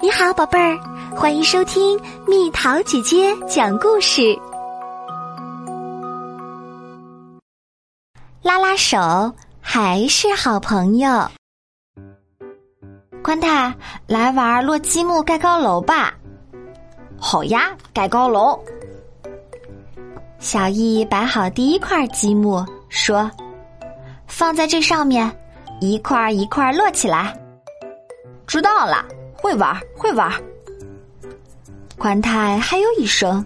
你好，宝贝儿，欢迎收听蜜桃姐姐讲故事。拉拉手还是好朋友。宽太，来玩落积木盖高楼吧。好呀，盖高楼。小易摆好第一块积木，说：“放在这上面，一块一块摞起来。”知道了。会玩，会玩。宽太还有一声，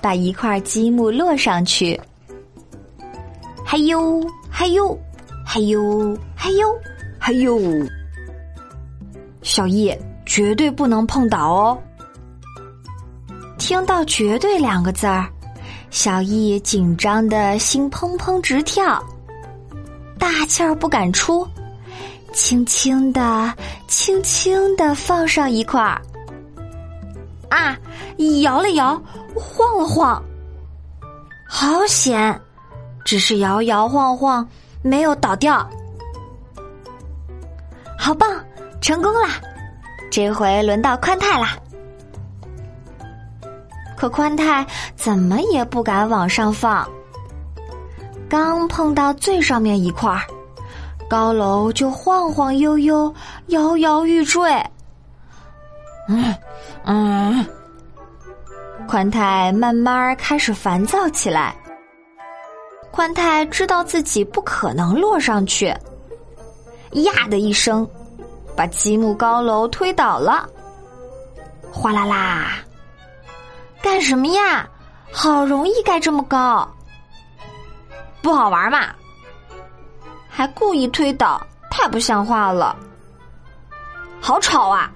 把一块积木摞上去。还有，还有，还有，还有，还有。小易绝对不能碰倒哦！听到“绝对”两个字儿，小易紧张的心砰砰直跳，大气儿不敢出。轻轻的，轻轻的放上一块儿，啊，摇了摇，晃了晃，好险！只是摇摇晃晃，没有倒掉。好棒，成功啦！这回轮到宽太啦。可宽太怎么也不敢往上放，刚碰到最上面一块儿。高楼就晃晃悠悠，摇摇欲坠。嗯嗯，宽太慢慢开始烦躁起来。宽太知道自己不可能落上去，呀的一声，把积木高楼推倒了。哗啦啦！干什么呀？好容易盖这么高，不好玩嘛？还故意推倒，太不像话了！好吵啊！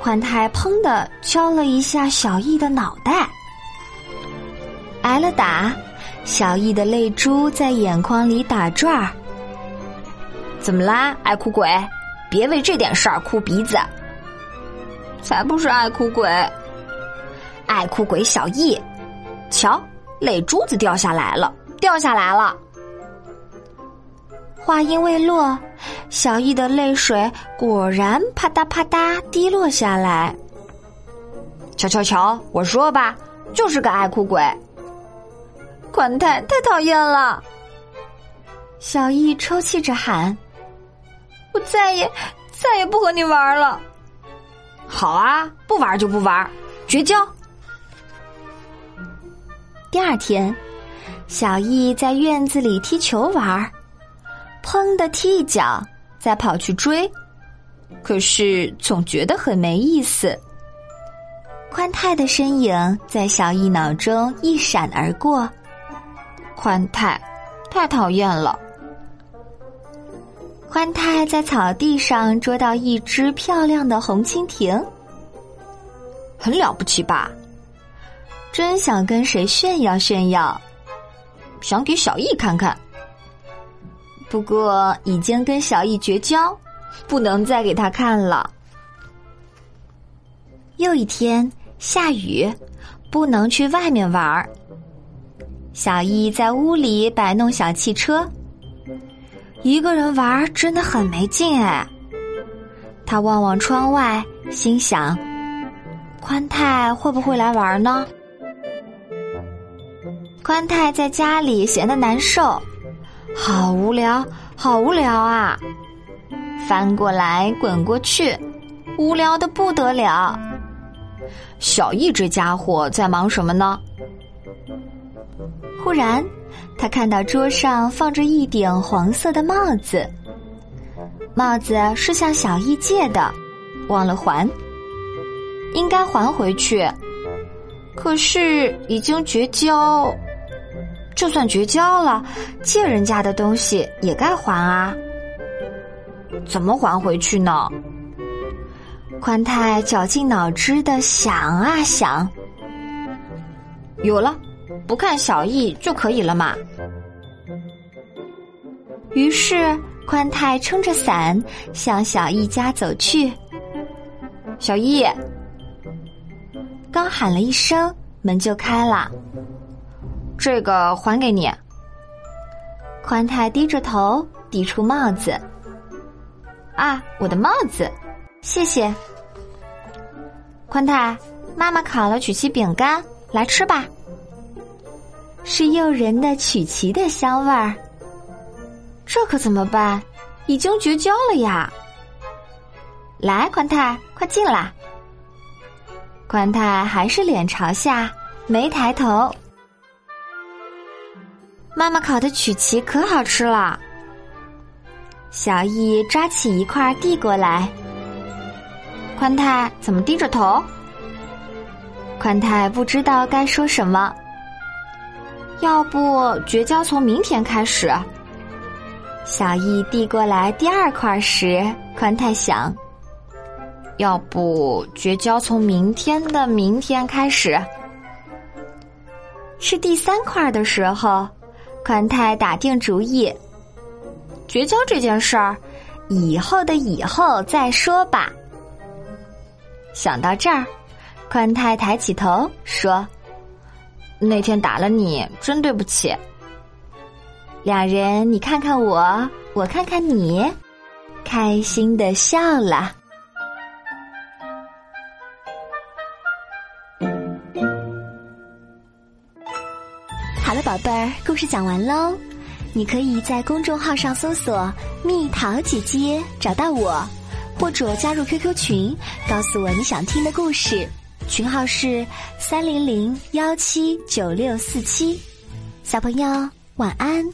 宽太砰的敲了一下小易的脑袋，挨了打，小易的泪珠在眼眶里打转儿。怎么啦，爱哭鬼？别为这点事儿哭鼻子！才不是爱哭鬼，爱哭鬼小易，瞧，泪珠子掉下来了，掉下来了。话音未落，小易的泪水果然啪嗒啪嗒滴落下来。瞧瞧瞧，我说吧，就是个爱哭鬼。宽太太讨厌了。小易抽泣着喊：“我再也再也不和你玩了。”好啊，不玩就不玩，绝交。第二天，小易在院子里踢球玩。砰的踢一脚，再跑去追，可是总觉得很没意思。宽太的身影在小易脑中一闪而过，宽太太讨厌了。宽太在草地上捉到一只漂亮的红蜻蜓，很了不起吧？真想跟谁炫耀炫耀，想给小易看看。不过已经跟小易绝交，不能再给他看了。又一天下雨，不能去外面玩儿。小易在屋里摆弄小汽车，一个人玩儿真的很没劲哎。他望望窗外，心想：宽太会不会来玩呢？宽太在家里闲得难受。好无聊，好无聊啊！翻过来滚过去，无聊的不得了。小易这家伙在忙什么呢？忽然，他看到桌上放着一顶黄色的帽子，帽子是向小易借的，忘了还，应该还回去。可是已经绝交。就算绝交了，借人家的东西也该还啊！怎么还回去呢？宽太绞尽脑汁的想啊想，有了，不看小易就可以了嘛。于是宽太撑着伞向小易家走去。小易，刚喊了一声，门就开了。这个还给你。宽太低着头递出帽子。啊，我的帽子，谢谢。宽太，妈妈烤了曲奇饼干，来吃吧。是诱人的曲奇的香味儿。这可怎么办？已经绝交了呀！来，宽太，快进来。宽太还是脸朝下，没抬头。妈妈烤的曲奇可好吃了。小易抓起一块递过来。宽太怎么低着头？宽太不知道该说什么。要不绝交从明天开始？小易递过来第二块时，宽太想：要不绝交从明天的明天开始？吃第三块的时候，宽太打定主意：绝交这件事儿，以后的以后再说吧。想到这儿，宽太抬起头说：“那天打了你，真对不起。”两人你看看我，我看看你，开心的笑了。好了，宝贝儿，故事讲完喽。你可以在公众号上搜索“蜜桃姐姐”，找到我。或者加入 QQ 群，告诉我你想听的故事，群号是三零零幺七九六四七。小朋友，晚安。